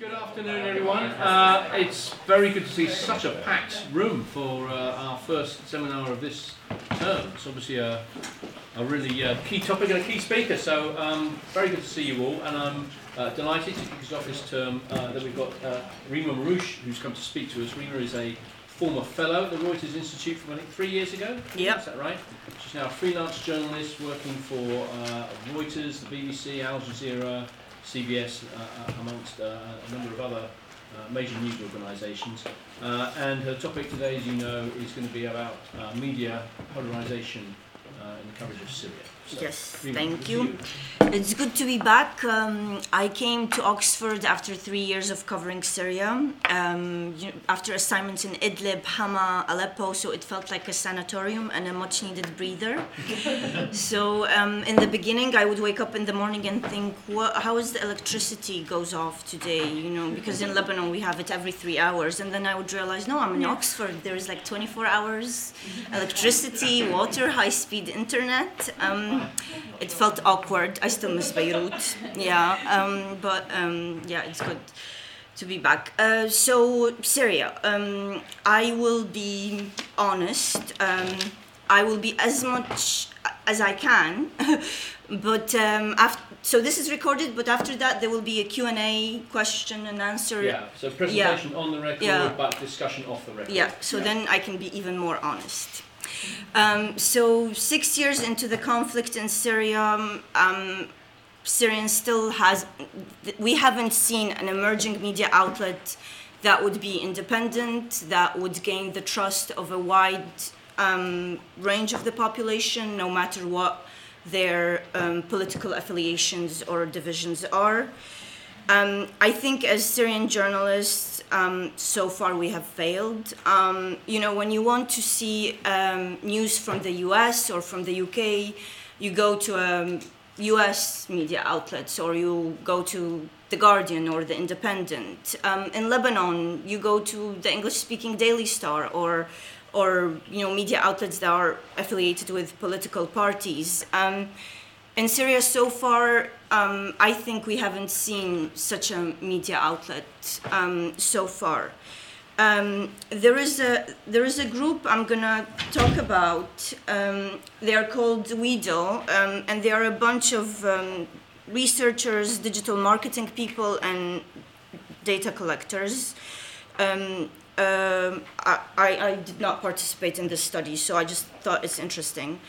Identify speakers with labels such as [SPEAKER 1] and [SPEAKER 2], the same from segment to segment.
[SPEAKER 1] Good afternoon, everyone. Uh, it's very good to see such a packed room for uh, our first seminar of this term. It's obviously a, a really uh, key topic and a key speaker, so um, very good to see you all. And I'm uh, delighted to kick off this term uh, that we've got uh, Rima Marrouch, who's come to speak to us. Rima is a former fellow at the Reuters Institute from I think three years ago.
[SPEAKER 2] Yep.
[SPEAKER 1] Is that right? She's now a freelance journalist working for uh, Reuters, the BBC, Al Jazeera, CBS, uh, uh, amongst uh, a number of other major news organisations. And her topic today, as you know, is going to be about media polarisation uh, in the coverage of Syria. So,
[SPEAKER 2] Yes,
[SPEAKER 1] Rima,
[SPEAKER 2] thank
[SPEAKER 1] over
[SPEAKER 2] you. It's good to be back. Um, I came to Oxford after three years of covering Syria, um, you- after assignments in Idlib, Hama, Aleppo, so it felt like a sanatorium and a much needed breather. so um, in the beginning, I would wake up in the morning and think, what, how is the electricity goes off today? You know, because in Lebanon we have it every three hours, and then I would realize, no, I'm in Oxford. There is like 24 hours electricity, water, high-speed internet. Um, it felt awkward. I still miss Beirut. Yeah, um, but um, yeah, it's good to be back. Uh, so Syria, um, I will be honest. Um, I will be as much as I can, but um, after. So this is recorded, but after that there will be a Q&A, question and answer.
[SPEAKER 1] Yeah, so presentation on the record,
[SPEAKER 2] Yeah.
[SPEAKER 1] but discussion off the record.
[SPEAKER 2] Yeah, so then I can be even more honest. Um, so six years into the conflict in Syria, um, um, Syrian still has. We haven't seen an emerging media outlet that would be independent, that would gain the trust of a wide um, range of the population, no matter what their um, political affiliations or divisions are. Um, I think as Syrian journalists, um, so far we have failed. Um, you know, when you want to see um, news from the US or from the UK, you go to um, US media outlets or you go to The Guardian or The Independent. Um, in Lebanon, you go to the English speaking Daily Star or or you know media outlets that are affiliated with political parties. In Syria, so far, um, I think we haven't seen such a media outlet um, so far. Um, there is a there is a group I'm gonna talk about. Um, they are called WEDO, um, and they are a bunch of um, researchers, digital marketing people, and data collectors. I, I I did not participate in this study, so I just thought it's interesting.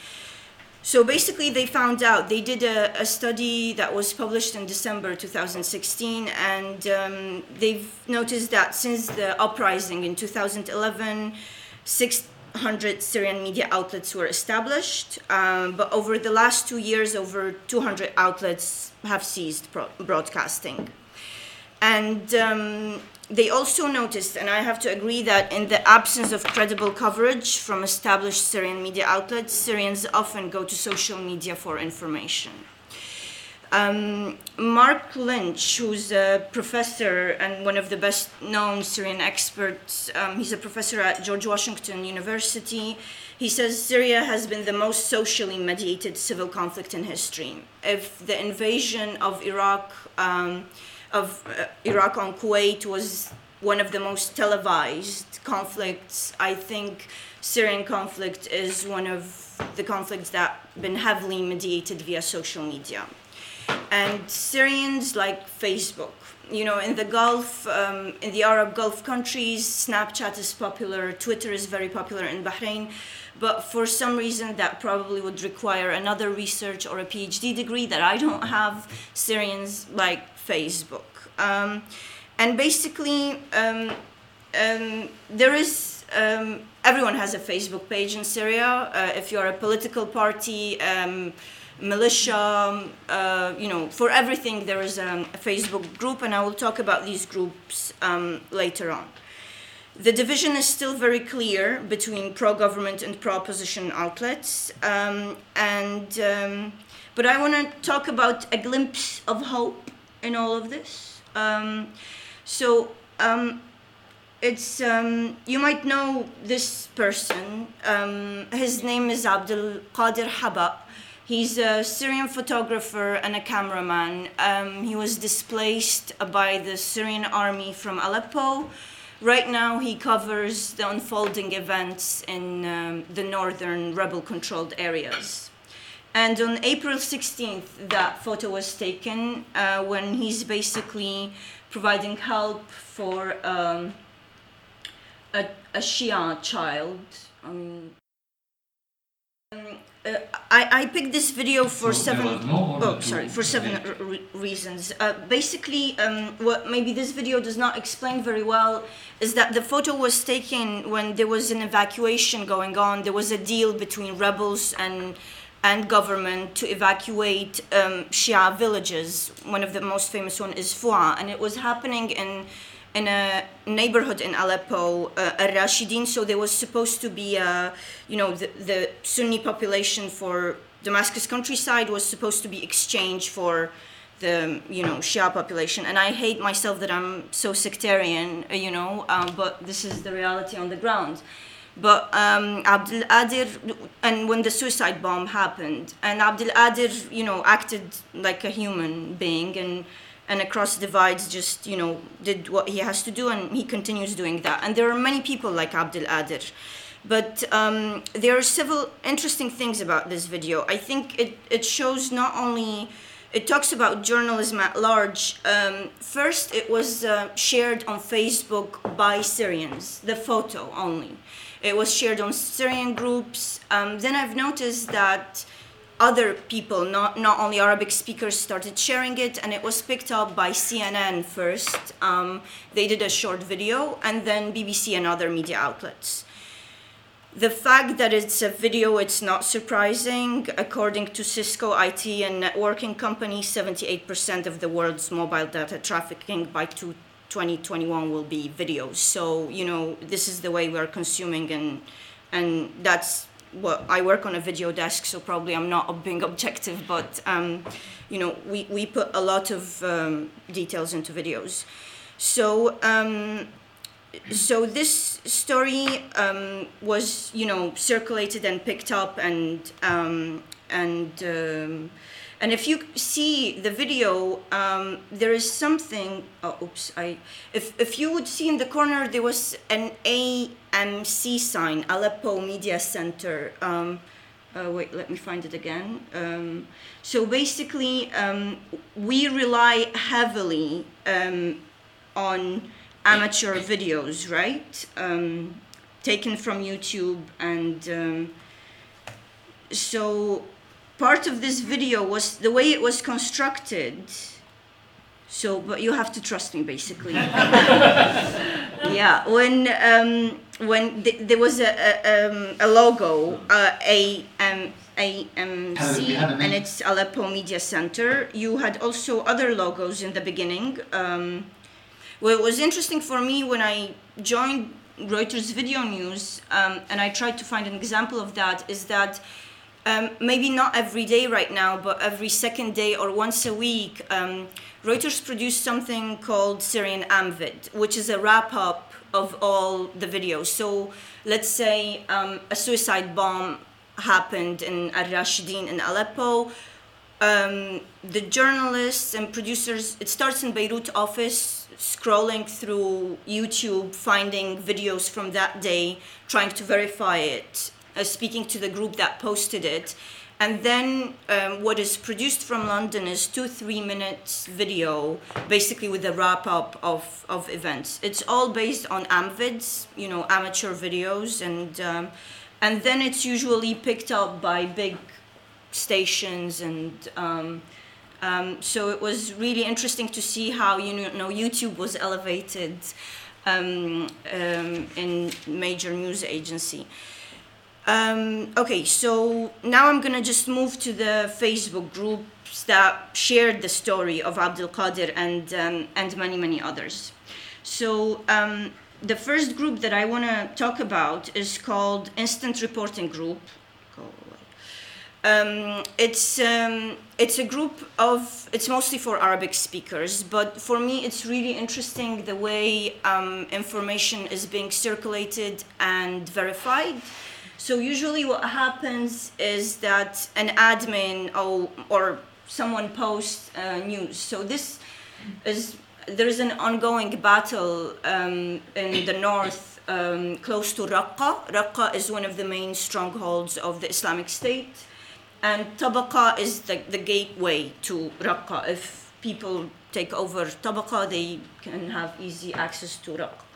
[SPEAKER 2] So basically, they found out, they did a, a study that was published in December 2016, and um, they've noticed that since the uprising in 2011, 600 Syrian media outlets were established, um, but over the last two years, over 200 outlets have ceased pro- broadcasting. And um, they also noticed, and I have to agree, that in the absence of credible coverage from established Syrian media outlets, Syrians often go to social media for information. Um, Marc Lynch, who's a professor and one of the best known Syrian experts, um, he's a professor at George Washington University. He says Syria has been the most socially mediated civil conflict in history. If the invasion of Iraq, um, of uh, Iraq on Kuwait was one of the most televised conflicts, I think Syrian conflict is one of the conflicts that been heavily mediated via social media and Syrians like Facebook. You know, in the Gulf, um, in the Arab Gulf countries, Snapchat is popular, Twitter is very popular in Bahrain, but for some reason that probably would require another research or a PhD degree that I don't have. Syrians like Facebook, um, and basically, um, um, there is. Um, everyone has a Facebook page in Syria. Uh, if you're a political party, um, militia, uh, you know, for everything there is um, a Facebook group, and I will talk about these groups later on. The division is still very clear between pro-government and pro-opposition outlets, um, and um, but I want to talk about a glimpse of hope in all of this. Um, so um, it's um, you might know this person. Um, his name is Abdul Qadir Habak. He's a Syrian photographer and a cameraman. Um, he was displaced by the Syrian army from Aleppo. Right now, he covers the unfolding events in um, the northern rebel controlled areas. And on April 16th, that photo was taken uh, when he's basically providing help for um, a, a Shia child. Um, uh, I, I picked this video for
[SPEAKER 3] So
[SPEAKER 2] seven. Oh, sorry, for seven re- reasons. Uh, basically, um, what maybe this video does not explain very well is that the photo was taken when there was an evacuation going on. There was a deal between rebels and and government to evacuate um, Shia villages. One of the most famous one is Fua, and it was happening in in a neighborhood in Aleppo, uh, Al Rashidin. So there was supposed to be, uh, you know, the, the Sunni population for Damascus countryside was supposed to be exchanged for the, you know, Shia population. And I hate myself that I'm so sectarian, uh, you know, um, but this is the reality on the ground. But um, Abdul Adir, and when the suicide bomb happened, and Abdul Adir, you know, acted like a human being and and across divides just you know did what he has to do and he continues doing that. And there are many people like abdul adir. But um, there are several interesting things about this video. I think it, it shows not only it talks about journalism at large. Um, first it was uh, shared on facebook by syrians the photo only it was shared on syrian groups um, then i've noticed that other people, not, not only Arabic speakers, started sharing it, and it was picked up by CNN first. Um, they did a short video, and then BBC and other media outlets. The fact that it's a video, it's not surprising. According to Cisco IT and networking company, 78% of the world's mobile data trafficking by two, 2021 will be videos. So, you know, this is the way we're consuming, and, and that's what I work on a video desk, so probably I'm not being objective, but um, you know, we, we put a lot of um, details into videos. So um, so this story um, was you know circulated and picked up and um, and um, and if you see the video, um, there is something. Oh, oops! I if if you would see in the corner, there was an AMC sign, Aleppo Media Center. Um, uh, wait, let me find it again. Um, so basically, um, we rely heavily um, on amateur videos, right? Um, taken from YouTube, and so part of this video was the way it was constructed. So, but you have to trust me, basically. yeah, when um, when th- there was a a, um, a logo, uh, a um, AMC, and it's Aleppo Media Center. You had also other logos in the beginning. Um, well, it was interesting for me when I joined Reuters Video News, um, and I tried to find an example of that. Is that um, maybe not every day right now, but every second day or once a week, um, Reuters produced something called Syrian Amvid, which is a wrap up of all the videos. So let's say um, a suicide bomb happened in Al Rashidin in Aleppo. Um, the journalists and producers, it starts in Beirut office, scrolling through YouTube, finding videos from that day, trying to verify it, uh, speaking to the group that posted it. And then um, what is produced from London is two, three minutes video, basically with a wrap up of, of events. It's all based on AMVids, you know, amateur videos, and um, and then it's usually picked up by big stations, and um, um, so it was really interesting to see how you know YouTube was elevated um, um, in major news agency. Um, okay, so now I'm gonna just move to the Facebook groups that shared the story of Abdul Qadir and um, and many many others. So um, the first group that I want to talk about is called Instant Reporting Group. Um, it's um, it's a group of it's mostly for Arabic speakers, but for me it's really interesting the way um, information is being circulated and verified. So usually what happens is that an admin or, or someone posts uh, news. So this is there is an ongoing battle um, in the north um, close to Raqqa. Raqqa is one of the main strongholds of the Islamic State, and Tabaqa is the, the gateway to Raqqa. If people take over Tabaqa, they can have easy access to Raqqa.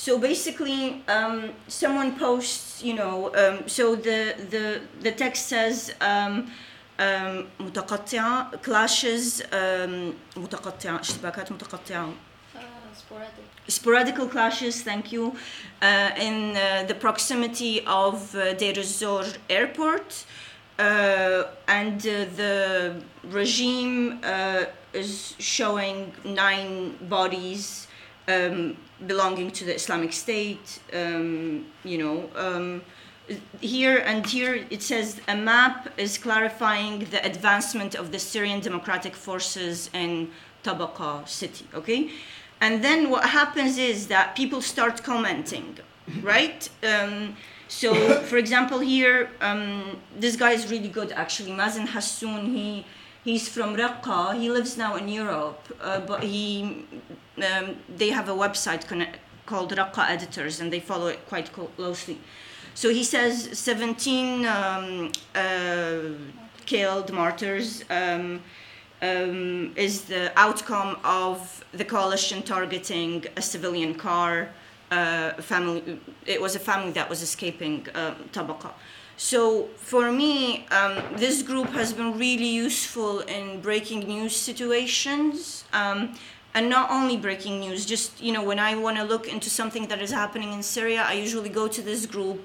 [SPEAKER 2] So basically, um, someone posts, you know, um, so the, the, the text says, um, متقطعة clashes متقطعة اشتباكات متقطعة
[SPEAKER 3] sporadic.
[SPEAKER 2] sporadical clashes thank you uh, in uh, the proximity of uh, Deir ez-Zor airport uh, and uh, the regime uh, is showing nine bodies um, belonging to the Islamic State um, you know um, here and here it says a map is clarifying the advancement of the Syrian Democratic Forces in Tabaqa city, okay? And then what happens is that people start commenting, right? Um, so, for example, here, um, this guy is really good actually. Mazen Hassoun, he, he's from Raqqa. He lives now in Europe, uh, but he, um, they have a website connect, called Raqqa Editors and they follow it quite closely. So he says 17 um, uh, killed martyrs um, um, is the outcome of the coalition targeting a civilian car. Uh, family, it was a family that was escaping um. So for me, um, this group has been really useful in breaking news situations. Um, and not only breaking news just you know when i want to look into something that is happening in syria i usually go to this group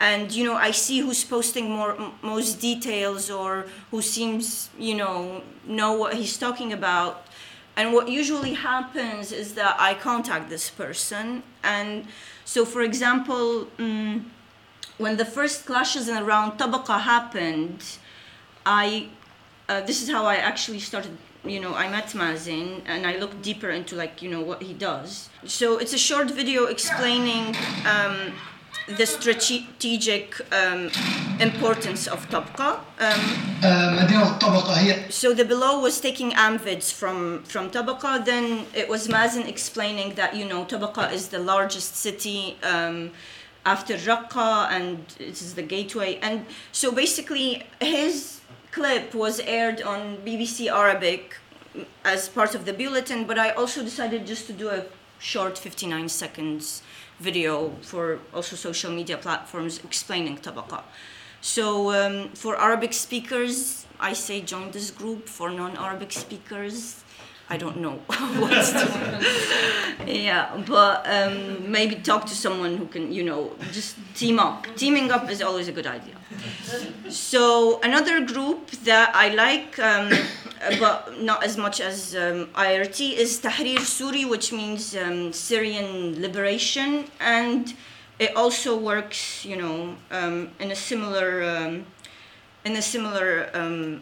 [SPEAKER 2] and you know i see who's posting more most details or who seems you know know what he's talking about and what usually happens is that i contact this person and so for example um, when the first clashes around tabaqa happened i uh, this is how i actually started you know, I met Mazen and I looked deeper into like, you know, what he does. So it's a short video explaining um, the strategic um, importance of Tabaqa. Um, so the below was taking amvids from, from Tabaqa. Then it was Mazen explaining that, you know, Tabaqa is the largest city um, after Raqqa and it is the gateway. And so basically his clip was aired on BBC Arabic as part of the bulletin, but I also decided just to do a short 59 seconds video for also social media platforms explaining tabaqa. So um, for Arabic speakers, I say join this group. For non-Arabic speakers, I don't know what's yeah, but um, maybe talk to someone who can, you know, just team up. Teaming up is always a good idea. So another group that I like, um, but not as much as um, IRT, is Tahrir Suri, which means um, Syrian liberation, and it also works, you know, um, in a similar um, in a similar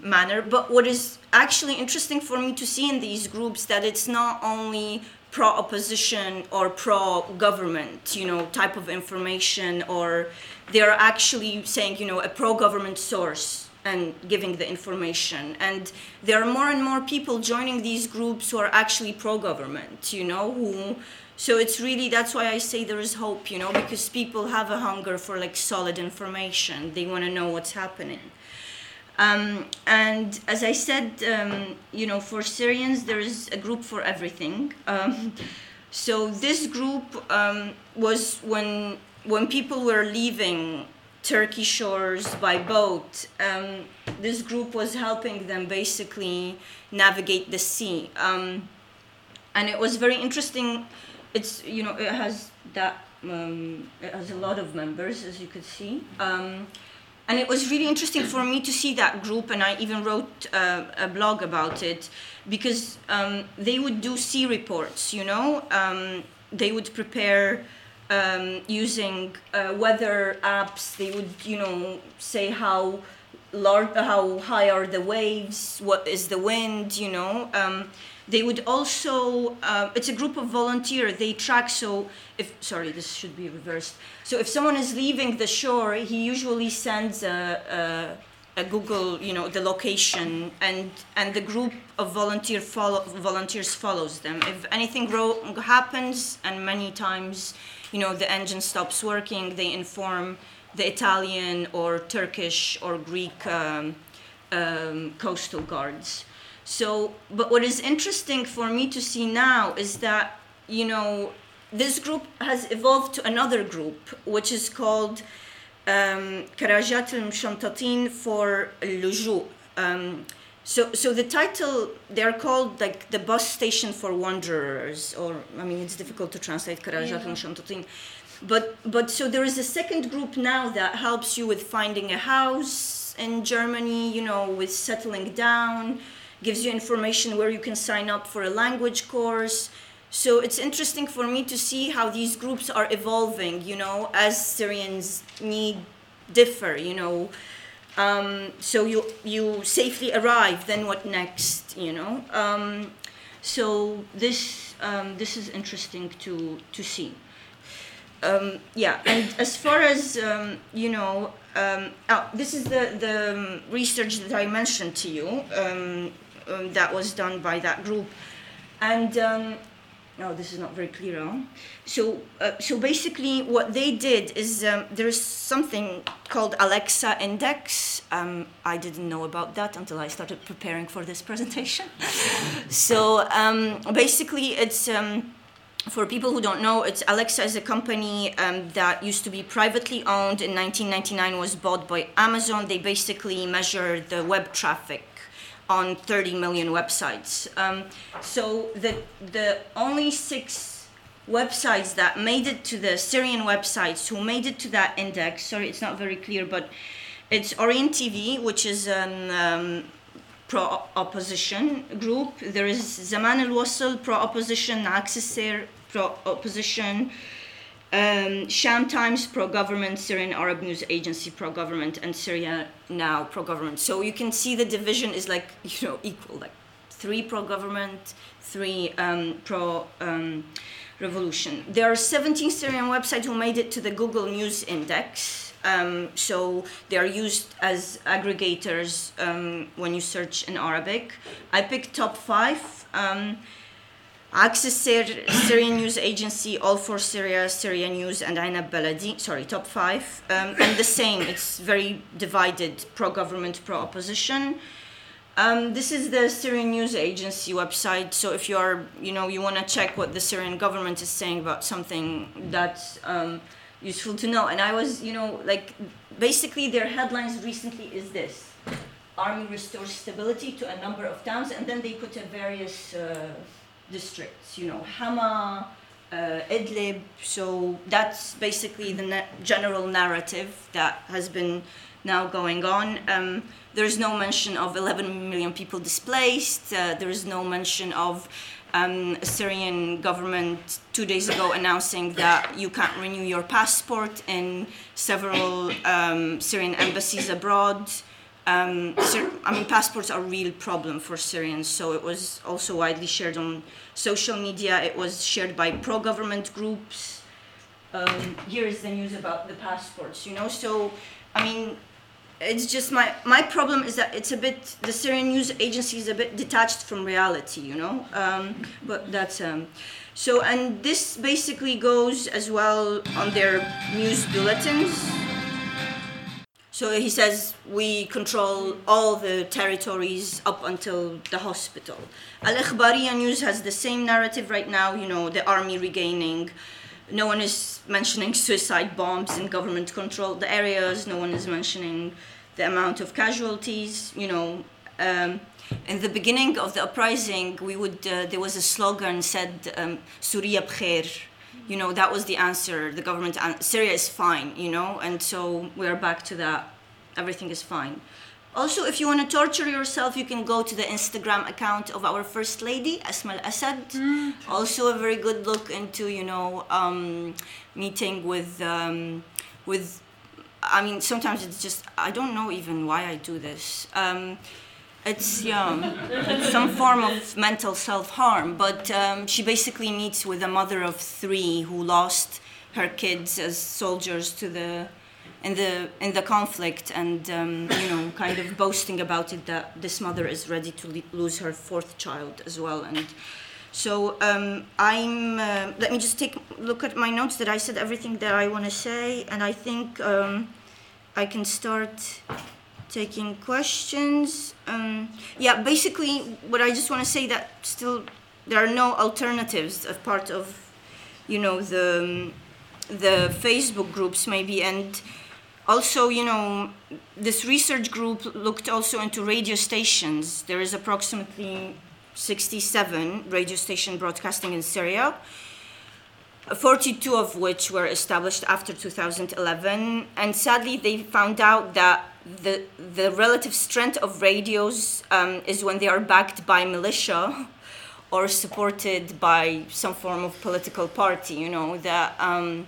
[SPEAKER 2] manner. But what is actually interesting for me to see in these groups that it's not only pro opposition or pro government, you know, type of information, or they're actually saying, you know, a pro government source and giving the information. And there are more and more people joining these groups who are actually pro government, you know, who. So it's really that's why I say there is hope, you know, because people have a hunger for like solid information. They want to know what's happening. Um, and as I said, um, you know, for Syrians, there is a group for everything. Um, so this group um, was when when people were leaving Turkey shores by boat. Um, this group was helping them basically navigate the sea, um, and it was very interesting. It's you know it has that it has a lot of members as you could see and it was really interesting for me to see that group and i even wrote uh, a blog about it because um, they would do sea reports you know? Um, they would prepare um, using uh, weather apps. They would you know say how large how high are the waves what is the wind you know? Um, they would also, uh, it's a group of volunteers. They track, so if, sorry, this should be reversed. So if someone is leaving the shore, he usually sends a, a, a Google, you know, the location, and, and the group of volunteer follow, volunteers follows them. If anything wrong happens, and many times, you know, the engine stops working, they inform the Italian or Turkish or Greek um, um, coastal guards. So, but what is interesting for me to see now is that, you know, this group has evolved to another group, which is called um, Karajat al-Mshantatin for Luju. Um, so, so the title, they're called like the bus station for wanderers, or, I mean, it's difficult to translate Karajat al-Mshantatin. But, but so there is a second group now that helps you with finding a house in Germany, you know, with settling down, gives you information where you can sign up for a language course. So it's interesting for me to see how these groups are evolving, you know, as Syrians' need differ, you know. Um, so you you safely arrive, then what next, you know? Um, so this um, this is interesting to to see. Um, yeah, and as far as um, you know, um, oh, this is the the research that I mentioned to you um, that was done by that group, and um, no, this is not very clear. Huh? So, uh, so basically, what they did is um, there's something called Alexa Index. Um, I didn't know about that until I started preparing for this presentation. so, um, basically, it's um, for people who don't know, it's Alexa is a company um, that used to be privately owned. In 1999, was bought by Amazon. They basically measure the web traffic on 30 million websites. Um, so the the only six websites that made it to the Syrian websites who made it to that index. Sorry, it's not very clear, but it's Orient TV, which is an um, pro opposition group. There is Zaman al Wasl, pro opposition, Accessair, pro opposition. Um, Sham Times, pro government, Syrian Arab News Agency, pro government, and Syria Now, pro government. So you can see the division is like, you know, equal like three pro government, three um, pro um, revolution. There are 17 Syrian websites who made it to the Google News Index. Um, so they are used as aggregators um, when you search in Arabic. I picked top five. Um, Access Syr- Syrian News Agency, All for Syria, Syria News, and Enab Baladi. Sorry, top five. Um, and the same, it's very divided pro government, pro opposition. Um, this is the Syrian News Agency website. So if you are, you know, you want to check what the Syrian government is saying about something that's um, useful to know. And I was, you know, like basically their headlines recently is this: Army restores stability to a number of towns, and then they put a various. Uh, districts, you know, Hama, uh, Idlib. So that's basically the na- general narrative that has been now going on. Um, there is no mention of 11 million people displaced. Uh, there is no mention of um, Syrian government two days ago announcing that you can't renew your passport in several um, Syrian embassies abroad. Um, I mean, passports are a real problem for Syrians, so it was also widely shared on social media. It was shared by pro-government groups. Um, here is the news about the passports, you know. So, I mean, it's just my my problem is that it's a bit the Syrian news agency is a bit detached from reality, you know. Um, but that's um, so, and this basically goes as well on their news bulletins. So he says we control all the territories up until the hospital. Al Ikhbariya News has the same narrative right now, you know, the army regaining. No one is mentioning suicide bombs in government controlled areas. No one is mentioning the amount of casualties, you know. Um, in the beginning of the uprising, we would uh, there was a slogan said um, "Surya bkhair," you know that was the answer. The government an- syria is fine you know and so we're back to that everything is fine. Also if you want to torture yourself you can go to the instagram account of our first lady asma al-assad also a very good look into you know um, meeting with um, with i mean sometimes it's just i don't know even why i do this. Um, It's yeah, it's some form of mental self-harm. But um, she basically meets with a mother of three who lost her kids as soldiers to the in the in the conflict, and um, you know, kind of boasting about it that this mother is ready to le- lose her fourth child as well, and. So um, I'm. Uh, let me just take look at my notes. That I said everything that I want to say, and I think um, I can start taking questions. Um, yeah, basically, what I just want to say that still there are no alternatives as part of, you know, the the Facebook groups maybe, and also, you know, this research group looked also into radio stations. There is approximately 67 radio station broadcasting in Syria. 42 of which were established after 2011 and sadly they found out that the, the relative strength of radios um, is when they are backed by militia or supported by some form of political party you know that um,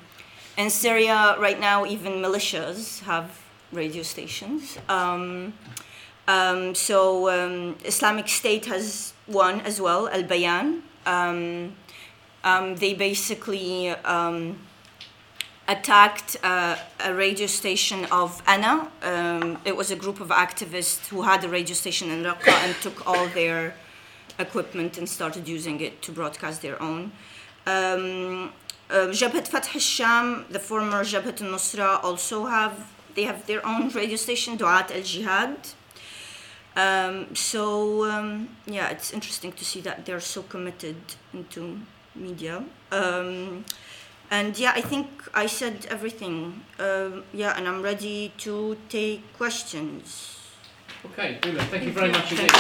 [SPEAKER 2] in syria right now even militias have radio stations um, um, so um, Islamic State has one as well, Al Bayan. Um, they basically attacked uh, a radio station of Anna. Um, it was a group of activists who had a radio station in Raqqa and took all their equipment and started using it to broadcast their own. Um, uh, Jabhat Fath al-Sham, the former Jabhat al-Nusra, also have they have their own radio station, Duat al-Jihad. Um, so um, yeah, it's interesting to see that they're so committed into media. Um, and yeah, I think I said everything. Um, yeah, and I'm ready to take questions.
[SPEAKER 1] Okay, brilliant. Thank you very much indeed.